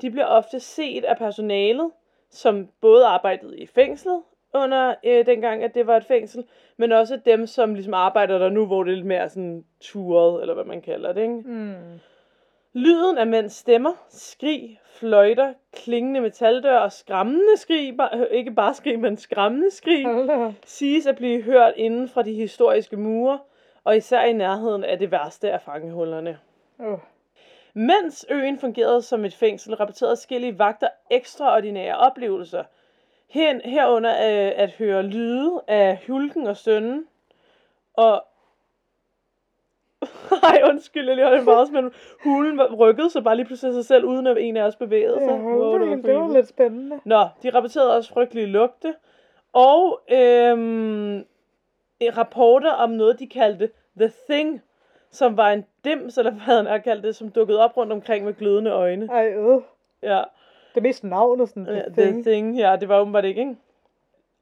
de bliver ofte set af personalet, som både arbejdede i fængslet under øh, dengang, at det var et fængsel, men også dem, som ligesom arbejder der nu, hvor det er lidt mere sådan turet, eller hvad man kalder det, ikke? Mm. Lyden af mænds stemmer, skrig, fløjter, klingende metaldør og skræmmende skrig, bare, ikke bare skrig, men skræmmende skrig, siges at blive hørt inden fra de historiske mure, og især i nærheden af det værste af fangehullerne. Oh. Mens øen fungerede som et fængsel, rapporterede forskellige vagter ekstraordinære oplevelser. Her, herunder øh, at høre lyde af hulken og stønnen. Og... Ej, undskyld, jeg lige holdt en pause, men hulen rykkede sig bare lige pludselig af sig selv, uden at en af os bevægede sig. Ja, Wow, da, var det var lidt spændende. Nå, de rapporterede også frygtelige lugte. Og øhm, rapporter om noget, de kaldte The Thing, som var en dims, eller hvad han har kaldt det, som dukkede op rundt omkring med glødende øjne. Ej, øh. Ja, Det er mest navnet, sådan, ja ja, The thing. Thing, ja, det var åbenbart ikke, ikke?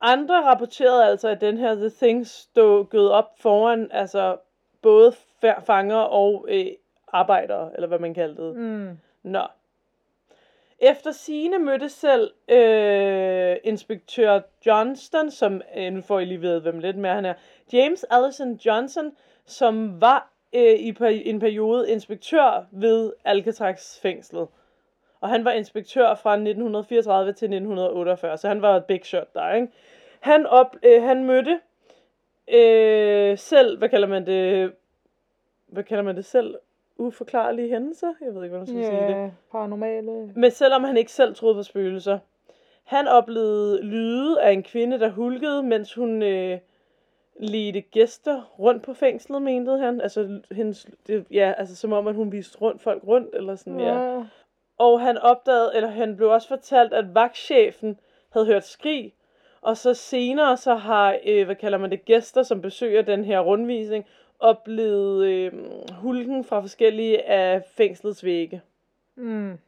Andre rapporterede altså, at den her The Thing dukkede op foran, altså både fa- fanger og øh, arbejdere, eller hvad man kaldte det. Mm. Nå. Efter sine mødte selv øh, inspektør Johnston, som, øh, nu får I lige ved, hvem lidt mere han er, James Allison Johnson, som var øh, i per- en periode inspektør ved Alcatraz fængslet. Og han var inspektør fra 1934 til 1948, så han var et big shot der, ikke? Han, op, øh, han mødte øh, selv, hvad kalder man det, hvad kalder man det selv? Uforklarlige hændelser? Jeg ved ikke, hvordan man skal sige det. Paranormale. Men selvom han ikke selv troede på spøgelser. Han oplevede lyde af en kvinde, der hulkede, mens hun øh, ledte gæster rundt på fængslet, mente han. Altså, hendes, det, ja, altså som om, at hun viste rundt, folk rundt, eller sådan, ja. Ja. Og han opdagede, eller han blev også fortalt, at vagtchefen havde hørt skrig. Og så senere, så har, øh, hvad kalder man det, gæster, som besøger den her rundvisning, oplevet øh, hulken fra forskellige af fængslets vægge. Mm.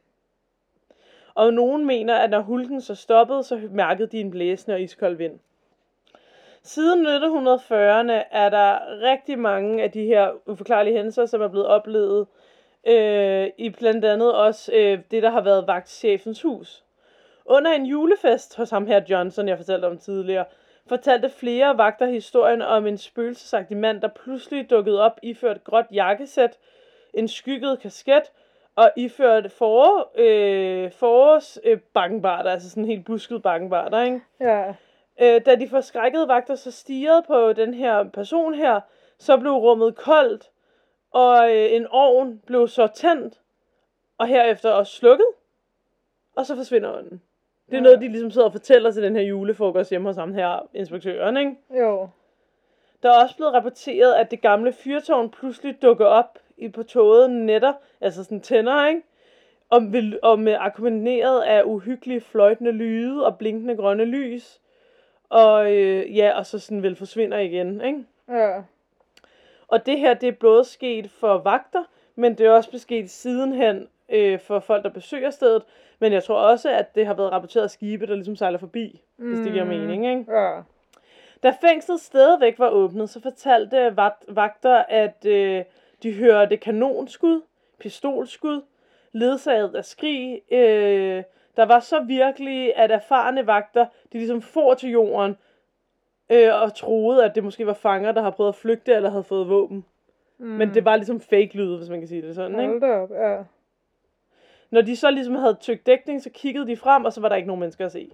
Og nogen mener, at når hulken så stoppede, så mærkede de en blæsende og iskold vind. Siden 1940'erne er der rigtig mange af de her uforklarlige hændelser, som er blevet oplevet øh, i blandt andet også øh, det, der har været vagtchefens hus. Under en julefest hos ham her Johnson, jeg fortalte om tidligere, fortalte flere vagter historien om en spøgelsesagtig mand, der pludselig dukkede op iført gråt jakkesæt, en skygget kasket og iført forår, øh, forårs øh, bakkenbarter, altså sådan helt busket bakkenbarter, ikke? Ja. Øh, da de forskrækkede vagter så stirrede på den her person her, så blev rummet koldt, og øh, en ovn blev så tændt, og herefter også slukket, og så forsvinder ånden. Det er Ja. noget, de ligesom sidder og fortæller til den her julefrokost hjemme hos ham her, inspektøren, ikke? Jo. Der er også blevet rapporteret, at det gamle fyrtårn pludselig dukker op i på toget netter, altså sådan tænder, ikke? Og, vil, og med akkompagneret af uhyggelige fløjtende lyde og blinkende grønne lys. Og øh, ja, og så sådan vil forsvinder igen, ikke? Ja. Og det her, det er både sket for vagter, men det er også sket sidenhen øh, for folk, der besøger stedet. Men jeg tror også, at det har været rapporteret af skibe, der ligesom sejler forbi, mm. hvis det giver mening, ikke? Ja. Da fængslet stadigvæk var åbnet, så fortalte vagt- vagter, at øh, de hørte kanonskud, pistolskud, ledsaget af skrig, øh, der var så virkelig, at erfarne vagter, de ligesom for til jorden, øh, og troede, at det måske var fanger, der har prøvet at flygte, eller havde fået våben. Mm. Men det var ligesom fake lyd, hvis man kan sige det sådan, ikke? Hold op, ja. Når de så ligesom havde tyk dækning, så kiggede de frem, og så var der ikke nogen mennesker at se.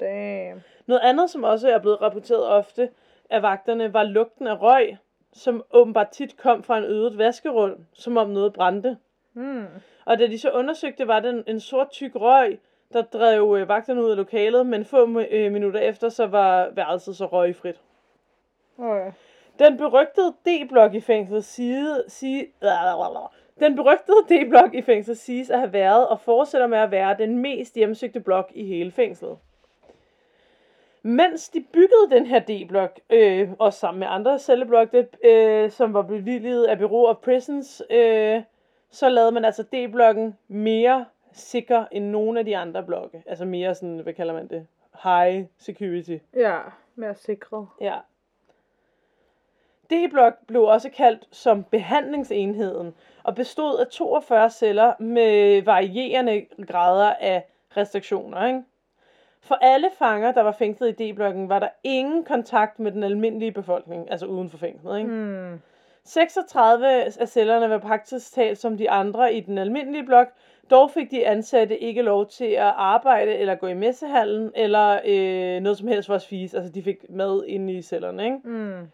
Damn. Noget andet, som også er blevet rapporteret ofte af vagterne, var lugten af røg, som åbenbart tit kom fra en ødet vaskerum, som om noget brændte. Hmm. Og da de så undersøgte, var det en, en sort tyk røg, der drev øh, vagterne ud af lokalet, men få øh, minutter efter, så var værelset så røgfrit. Okay. Den berygtede D-blok i fængslet sige, sige, den berygtede D-blok i fængslet siges at have været og fortsætter med at være den mest hjemsøgte blok i hele fængslet. Mens de byggede den her D-blok, øh, også sammen med andre celleblokke, øh, som var bevilget af Bureau of Prisons, øh, så lavede man altså D-blokken mere sikker end nogle af de andre blokke. Altså mere sådan, hvad kalder man det? High security. Ja, mere sikret. Ja. D-blok blev også kaldt som behandlingsenheden og bestod af 42 celler med varierende grader af restriktioner. Ikke? For alle fanger, der var fængslet i D-blokken, var der ingen kontakt med den almindelige befolkning, altså uden for fængslet. Ikke? Hmm. 36 af cellerne var praktisk talt som de andre i den almindelige blok, dog fik de ansatte ikke lov til at arbejde eller gå i messehallen eller øh, noget som helst for at spise. Altså de fik mad inde i cellerne. Ikke? Hmm.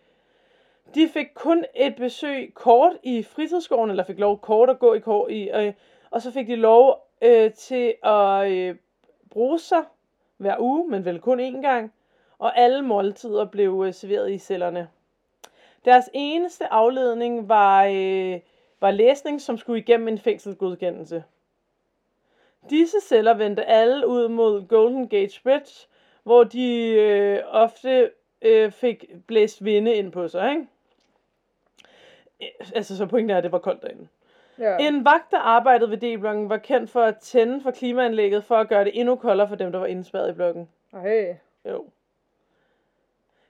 De fik kun et besøg kort i fritidsgården, eller fik lov kort at gå i kort i, øh, og så fik de lov øh, til at øh, bruge sig hver uge, men vel kun én gang, og alle måltider blev øh, serveret i cellerne. Deres eneste afledning var, øh, var læsning, som skulle igennem en fængselsgodkendelse. Disse celler vendte alle ud mod Golden Gate Bridge, hvor de øh, ofte øh, fik blæst vinde ind på sig. Ikke? Altså, så pointen er, at det var koldt derinde. Ja. En vagt, der arbejdede ved D-blokken, var kendt for at tænde for klimaanlægget, for at gøre det endnu koldere for dem, der var indspærret i blokken. Ej. Jo.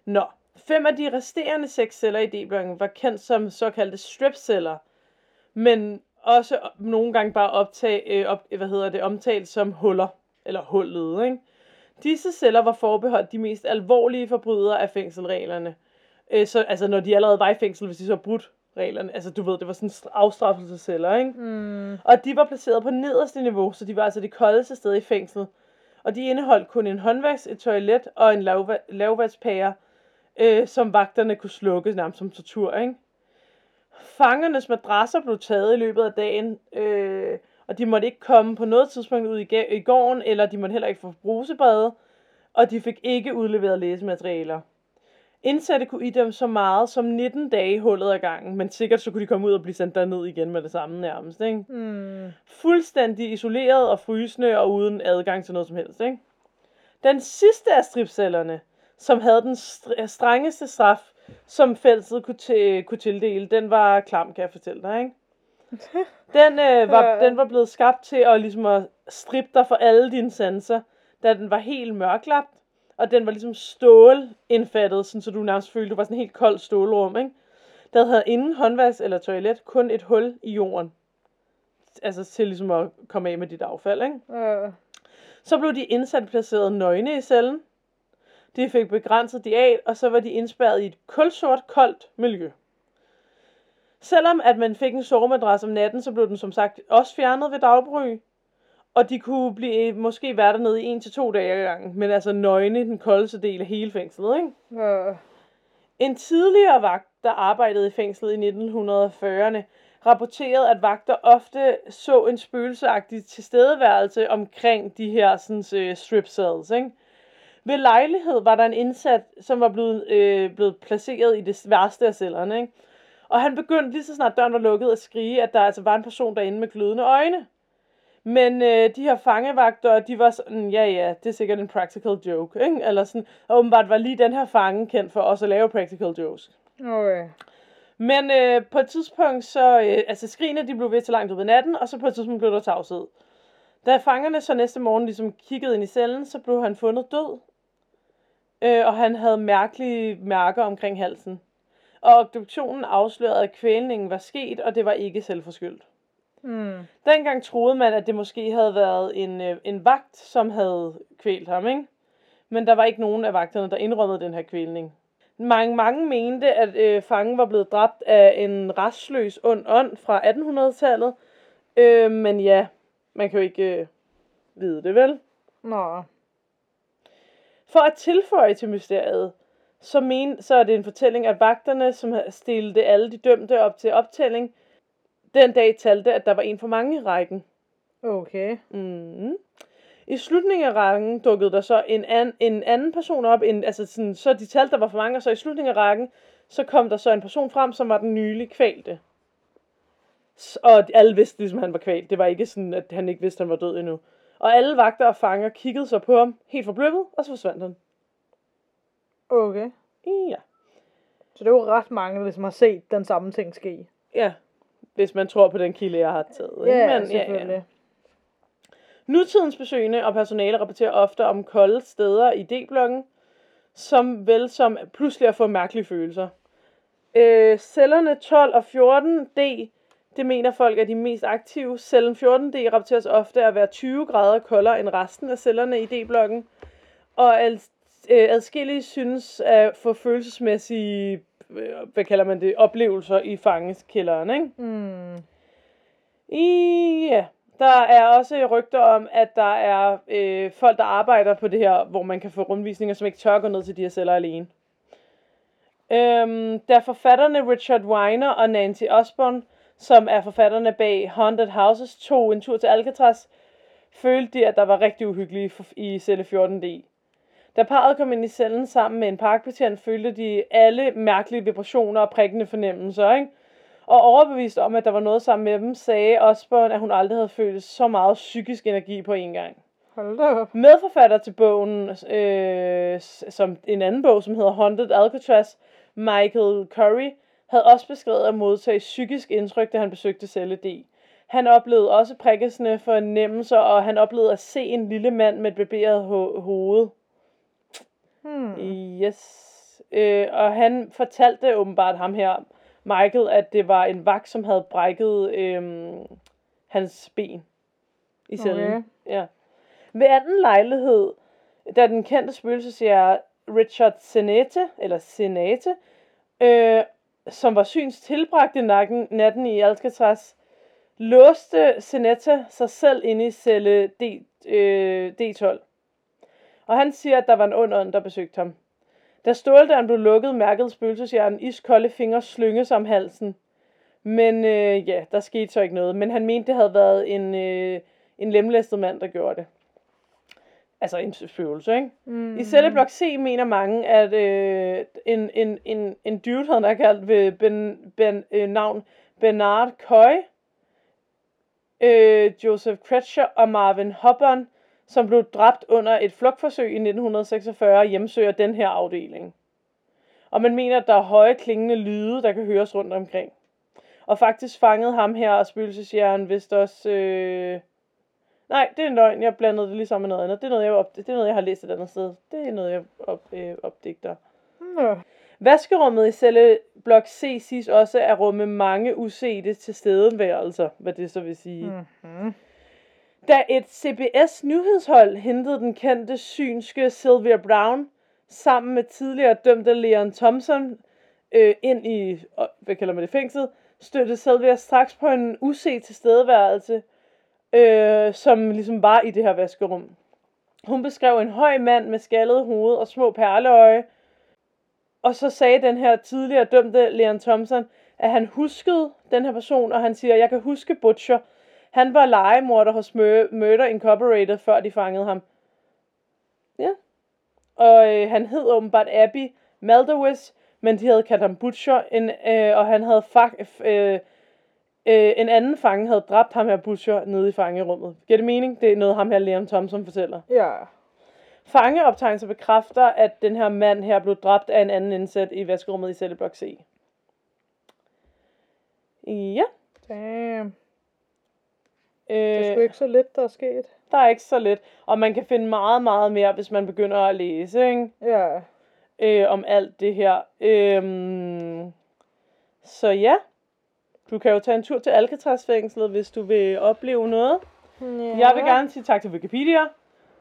Nå, fem af de resterende seks celler i D-blokken var kendt som såkaldte strip-celler, men også nogle gange bare optag, øh, op, hvad hedder det, omtalt som huller, eller hullet, ikke? Disse celler var forbeholdt de mest alvorlige forbrydere af fængselreglerne. Øh, så, altså når de allerede var i fængsel, hvis de så brudt reglerne. Altså du ved, det var sådan afstraffelsesceller, ikke? Mm. Og de var placeret på nederste niveau, så de var altså det koldeste sted i fængslet. Og de indeholdt kun en håndvask, et toilet og en lavva- lavvandspære, øh, som vagterne kunne slukke nærmest som tortur, ikke? Fangernes madrasser blev taget i løbet af dagen, øh, og de måtte ikke komme på noget tidspunkt ud i, ga- i gården, eller de måtte heller ikke få brusebade, og de fik ikke udleveret læsematerialer. Indsatte kunne idømme så meget som 19 dage i hullet ad gangen, men sikkert så kunne de komme ud og blive sendt derned igen med det samme nærmest, ikke? Mm. Fuldstændig isoleret og frysende og uden adgang til noget som helst, ikke? Den sidste af stripcellerne, som havde den str- strengeste straf, som fængslet kunne, til, kunne tildele, den var klam, kan jeg fortælle dig, ikke? Den, øh, var, Ja. den var blevet skabt til at, ligesom at strippe dig for alle dine sanser, da den var helt mørklagt, og den var ligesom stålindfattet, sådan, så du nærmest følte, du var sådan en helt kold stålrum, ikke? Der havde ingen håndvask eller toilet, kun et hul i jorden. Altså til ligesom at komme af med dit affald, ikke? Øh. Så blev de indsat placeret nøgne i cellen. De fik begrænset diat, og så var de indspærret i et kulsort, koldt miljø. Selvom at man fik en sovemadras om natten, så blev den som sagt også fjernet ved dagbry. Og de kunne blive, måske være dernede i en til to dage ad gangen, men altså nøgne den koldeste del af hele fængslet, ikke? Øh. En tidligere vagt, der arbejdede i fængslet i 1940'erne, rapporterede, at vagter ofte så en spøgelseagtig tilstedeværelse omkring de her sådan, uh, strip cells. Ikke? Ved lejlighed var der en indsat, som var blevet, øh, blevet placeret i det værste af cellerne. Ikke? Og han begyndte lige så snart døren var lukket at skrige, at der altså var en person derinde med glødende øjne. Men øh, de her fangevagter, de var sådan, ja ja, det er sikkert en practical joke, ikke? Eller sådan, og åbenbart var lige den her fange kendt for også at lave practical jokes. Okay. Men øh, på et tidspunkt, så, øh, altså skrigene, de blev ved til langt ud ved natten, og så på et tidspunkt blev der tavshed. Da fangerne så næste morgen ligesom kiggede ind i cellen, så blev han fundet død. Øh, og han havde mærkelige mærker omkring halsen. Og obduktionen afslørede, at kvælningen var sket, og det var ikke selvforskyldt. Mm. Dengang troede man, at det måske havde været en, øh, en vagt, som havde kvælt ham, ikke? Men der var ikke nogen af vagterne, der indrømmede den her kvælning. Mange, mange mente, at øh, fangen var blevet dræbt af en restløs ond ånd fra 1800-tallet. Øh, men ja, man kan jo ikke øh, vide det, vel? Nå. For at tilføje til mysteriet, så, men, så er det en fortælling, at vagterne, som stillede alle de dømte op til optælling, den dag talte, at der var en for mange i rækken. Okay. Mm. I slutningen af rækken dukkede der så en, an, en anden person op, en, altså sådan, så de talte, der var for mange, og så i slutningen af rækken, så kom der så en person frem, som var den nylig kvalte. Og alle vidste ligesom, at han var kvalt. Det var ikke sådan, at han ikke vidste, han var død endnu. Og alle vagter og fanger kiggede så på ham, helt forbløffet, og så forsvandt han. Okay. Ja. Så det jo ret mange, der ligesom har set den samme ting ske. Ja, hvis man tror på den kilde, jeg har taget. Ja, Men, selvfølgelig. Nutidens besøgende og personale rapporterer ofte om kolde steder i D-blokken, som vel som pludselig at få mærkelige følelser. Øh, cellerne 12 og 14D, det mener folk er de mest aktive. Cellen 14D rapporteres ofte at være 20 grader koldere end resten af cellerne i D-blokken. Og øh, adskillige synes at få følelsesmæssige, hvad kalder man det, oplevelser i fangeskælderen, ikke? Mm. Ja, der er også rygter om, at der er øh, folk, der arbejder på det her, hvor man kan få rundvisninger, som ikke tør gå ned til de her celler alene. Øhm, da forfatterne Richard Weiner og Nancy Osborne, som er forfatterne bag Haunted Houses, tog en tur til Alcatraz, følte de, at der var rigtig uhyggeligt i celle 14D. Da parret kom ind i cellen sammen med en parkbetjent, følte de alle mærkelige vibrationer og prikkende fornemmelser, ikke? Og overbevist om, at der var noget sammen med dem, sagde Osborne, at hun aldrig havde følt så meget psykisk energi på en gang. Hold da op. Medforfatter til bogen, øh, som en anden bog, som hedder Haunted Alcatraz, Michael Curry, havde også beskrevet at modtage psykisk indtryk, da han besøgte celle D. Han oplevede også prikkelsende fornemmelser, og han oplevede at se en lille mand med et barberet ho- hoved. Hmm. Yes. Øh, og han fortalte åbenbart ham her, Michael, at det var en vagt, som havde brækket øh, hans ben i cellen. Okay. Ja. Ved anden lejlighed, da den kendte spøgelsesjæger Richard Senete, eller Senate, øh, som var syns tilbragte natten, natten i Alcatraz, låste Senete sig selv inde i celle D, øh, D12. Og han siger, at der var en ond ånd, der besøgte ham. Da ståldøren blev lukket, mærkede spøgelsesjæren iskolde fingre slynge om halsen. Men øh, ja, der skete så ikke noget. Men han mente, det havde været en, øh, en lemlæstet mand, der gjorde det. Altså en spøgelse, ikke? Mm. I celleblok C mener mange, at øh, en, en, en, en dude, han er kaldt ved ben, ben, øh, navn Bernard Coy, øh, Joseph Kretcher og Marvin Hobban, som blev dræbt under et flugtforsøg i 1946, hjemsøger den her afdeling. Og man mener, at der er høje klingende lyde, der kan høres rundt omkring. Og faktisk fangede ham her og spøgelsesjæren vist også... Øh... Nej, det er en løgn. Jeg blandede det lige sammen med noget andet. Det er noget, jeg, op... det er noget, jeg har læst et andet sted. Det er noget, jeg op... øh, opdigter. Nå. Vaskerummet i celle blok C siges også at rumme mange usete tilstedeværelser, hvad det så vil sige. Mm. Mm-hmm. Da et CBS nyhedshold hentede den kendte synske Sylvia Brown sammen med tidligere dømte Leon Thompson øh, ind i, hvad kalder man det, fængslet, støttede Sylvia straks på en uset tilstedeværelse, øh, som ligesom var i det her vaskerum. Hun beskrev en høj mand med skaldet hoved og små perleøje, og så sagde den her tidligere dømte Leon Thompson, at han huskede den her person, og han siger, jeg kan huske Butcher. Han var legemorder hos Mur- Murder Incorporated, før de fangede ham. Ja. Og øh, han hed åbenbart Abby Maldowis, men de havde kaldt ham Butcher, en, øh, og han havde fak- øh, øh, en anden fange havde dræbt ham her Butcher nede i fangerummet. Giver det mening? Det er noget, ham her Leon Thompson fortæller. Ja. Fangeoptegnelser bekræfter, at den her mand her blev dræbt af en anden indsat i vaskerummet i celleblok C. Ja. Damn. Øh, Det er sgu ikke så lidt, der er sket. Der er ikke så let. Og man kan finde meget, meget mere, hvis man begynder at læse ikke? Ja. Øh, om alt det her. Øhm, så ja. Du kan jo tage en tur til Alcatraz-fængslet, hvis du vil opleve noget. Ja. Jeg vil gerne sige tak til Wikipedia,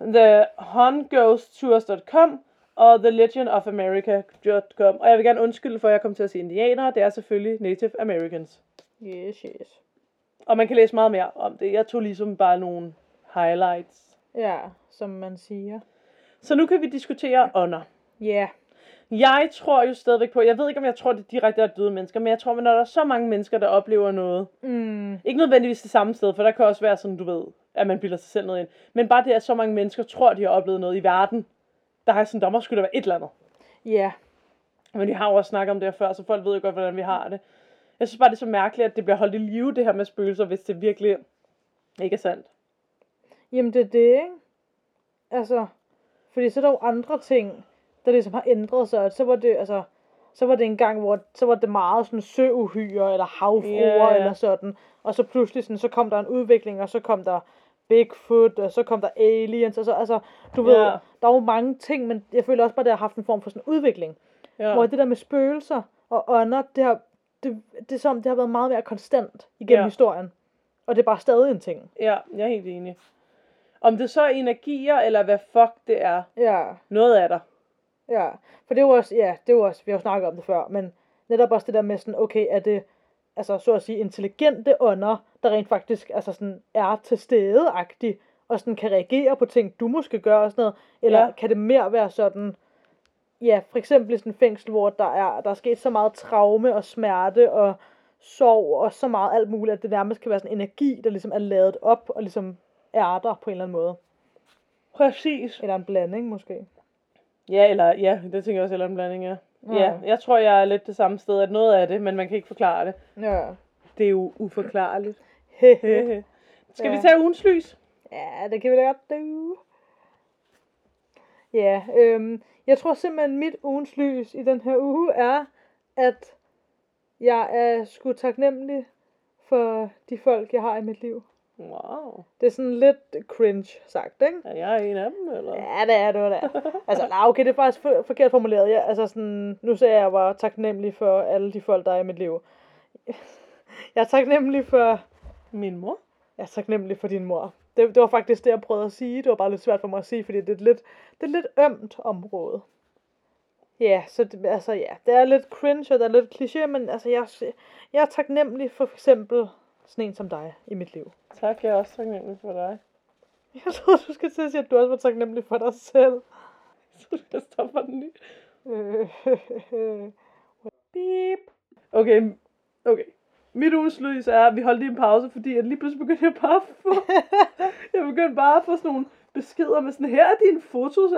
thehunghosttours.com og thelegendofamerica.com. Og jeg vil gerne undskylde for, at jeg kom til at sige indianere. Det er selvfølgelig Native Americans. Yes, yes. Og man kan læse meget mere om det. Jeg tog ligesom bare nogle highlights. Ja, som man siger. Så nu kan vi diskutere ånder. Ja. Jeg tror jo stadigvæk på, jeg ved ikke om jeg tror det direkte er døde mennesker, men jeg tror, at når der er så mange mennesker, der oplever noget, Mm. ikke nødvendigvis det samme sted, for der kan også være sådan, du ved, at man bilder sig selv noget ind, men bare det, at så mange mennesker tror, de har oplevet noget i verden, der har sådan, der må skulle der være et eller andet. Ja. Men vi har jo også snakket om det her før, så folk ved jo godt, hvordan vi har det. Jeg synes bare, det er så mærkeligt, at det bliver holdt i live, det her med spøgelser, hvis det virkelig ikke er sandt. Jamen det er det, ikke? Altså, fordi så er der jo andre ting, der ligesom har ændret sig. Så var det, altså, så var det en gang, hvor så var det meget sådan søuhyre eller havfruer ja. eller sådan. Og så pludselig sådan, så kom der en udvikling, og så kom der Bigfoot, og så kom der aliens, og så, altså, du ved, Ja. der er jo mange ting, men jeg føler også bare, at det har haft en form for sådan udvikling. Ja. Hvor det der med spøgelser og ånder, det har, det, det er som, det har været meget mere konstant igennem Ja. historien. Og det er bare stadig en ting. ja, jeg er helt enig. Om det så er energier, eller hvad fuck det er, Ja. noget er der. Ja, for det er jo også, ja, det er jo også, vi har jo snakket om det før, men netop også det der med sådan, okay, er det, altså så at sige, intelligente ånder, der rent faktisk altså sådan, er til stede og sådan kan reagere på ting, du måske gør og sådan noget, eller ja. kan det mere være sådan, ja, for eksempel i sådan en fængsel, hvor der er, der er sket så meget traume og smerte og sorg og så meget alt muligt, at det nærmest kan være sådan energi, der ligesom er lavet op og ligesom er der på en eller anden måde. Præcis. Eller en blanding måske. Ja, eller ja, det tænker jeg også, eller en blanding, ja. Ja. Ja, jeg tror, jeg er lidt det samme sted, at noget af det, men man kan ikke forklare det. Ja. Det er jo uforklarligt. Skal Ja. vi tage ugens lys? Ja, det kan vi da godt do. Ja, øhm, jeg tror simpelthen, mit ugens lys i den her uge er, at jeg er sgu taknemmelig for de folk, jeg har i mit liv. Wow. Det er sådan lidt cringe sagt, ikke? Er jeg en af dem, eller? Ja, det er det, der. Altså, nej, okay, det er faktisk for, forkert formuleret. Jeg, altså sådan, nu sagde jeg, at jeg var taknemmelig for alle de folk, der er i mit liv. Jeg er taknemmelig for, Min mor? jeg er taknemmelig for din mor. Det, det var faktisk det, jeg prøvede at sige. Det var bare lidt svært for mig at sige, fordi det er et lidt, det er et lidt ømt område. Ja, så det, altså ja, det er lidt cringe, og det er lidt kliché, men altså jeg, jeg er taknemmelig for eksempel sådan en som dig i mit liv. Tak, jeg er også taknemmelig for dig. Jeg troede, du skulle til at sige, at du også var taknemmelig for dig selv. Så jeg stopper den lige. Øh, Beep. Okay, okay. Mit ugens lys er, at vi holdt lige en pause, fordi at lige pludselig begyndte jeg bare at få, jeg begyndte bare at få sådan nogle beskeder med sådan, her er dine fotos,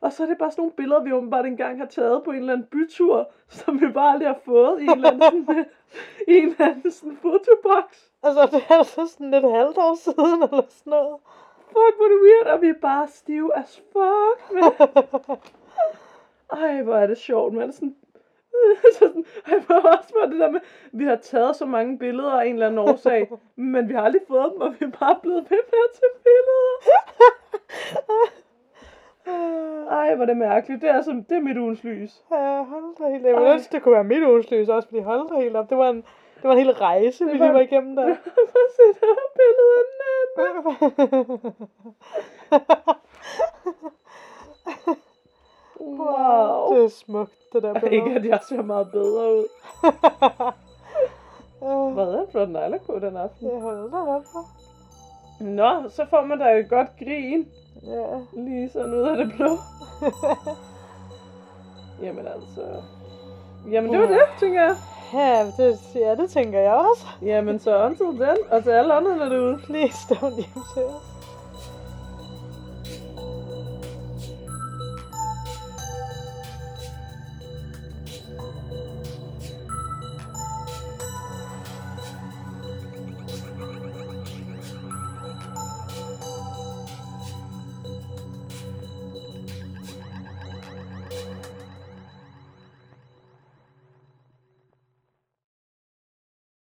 og så er det bare sådan nogle billeder, vi åbenbart engang har taget på en eller anden bytur, som vi bare aldrig har fået i en eller anden, sådan, i en eller anden sådan fotoboks. altså, det er altså sådan et halvt år siden, eller sådan noget. Fuck, hvor er det weird, og vi er bare stive as fuck, man. Ej, hvor er det sjovt, man. Sådan, sådan, ej, hvor er også bare det der med, vi har taget så mange billeder af en eller anden årsag, men vi har aldrig fået dem, og vi er bare blevet ved med at tage billeder. Ej, hvor det mærkeligt. Det er, altså, det er mit ugens lys. Ja, hold da helt. Jeg ville ønske, det kunne være mit ugensløs også, fordi hold da helt op. Det var en, det var en hel rejse, vi var- lige var igennem der. Prøv at se, der er billeder af Nana. Wow. Det er smukt, det der billede. Ikke, at jeg ser meget bedre ud. Hvad er for alder på den aften? Jeg holder da op. Nå, så får man da et godt grin. Ja. Lige sådan ud af det blå. Jamen altså... Jamen det var det, tænker jeg. Ja, det, ja, det tænker jeg også. Jamen så until den, og til alle andre derude. Please don't use it.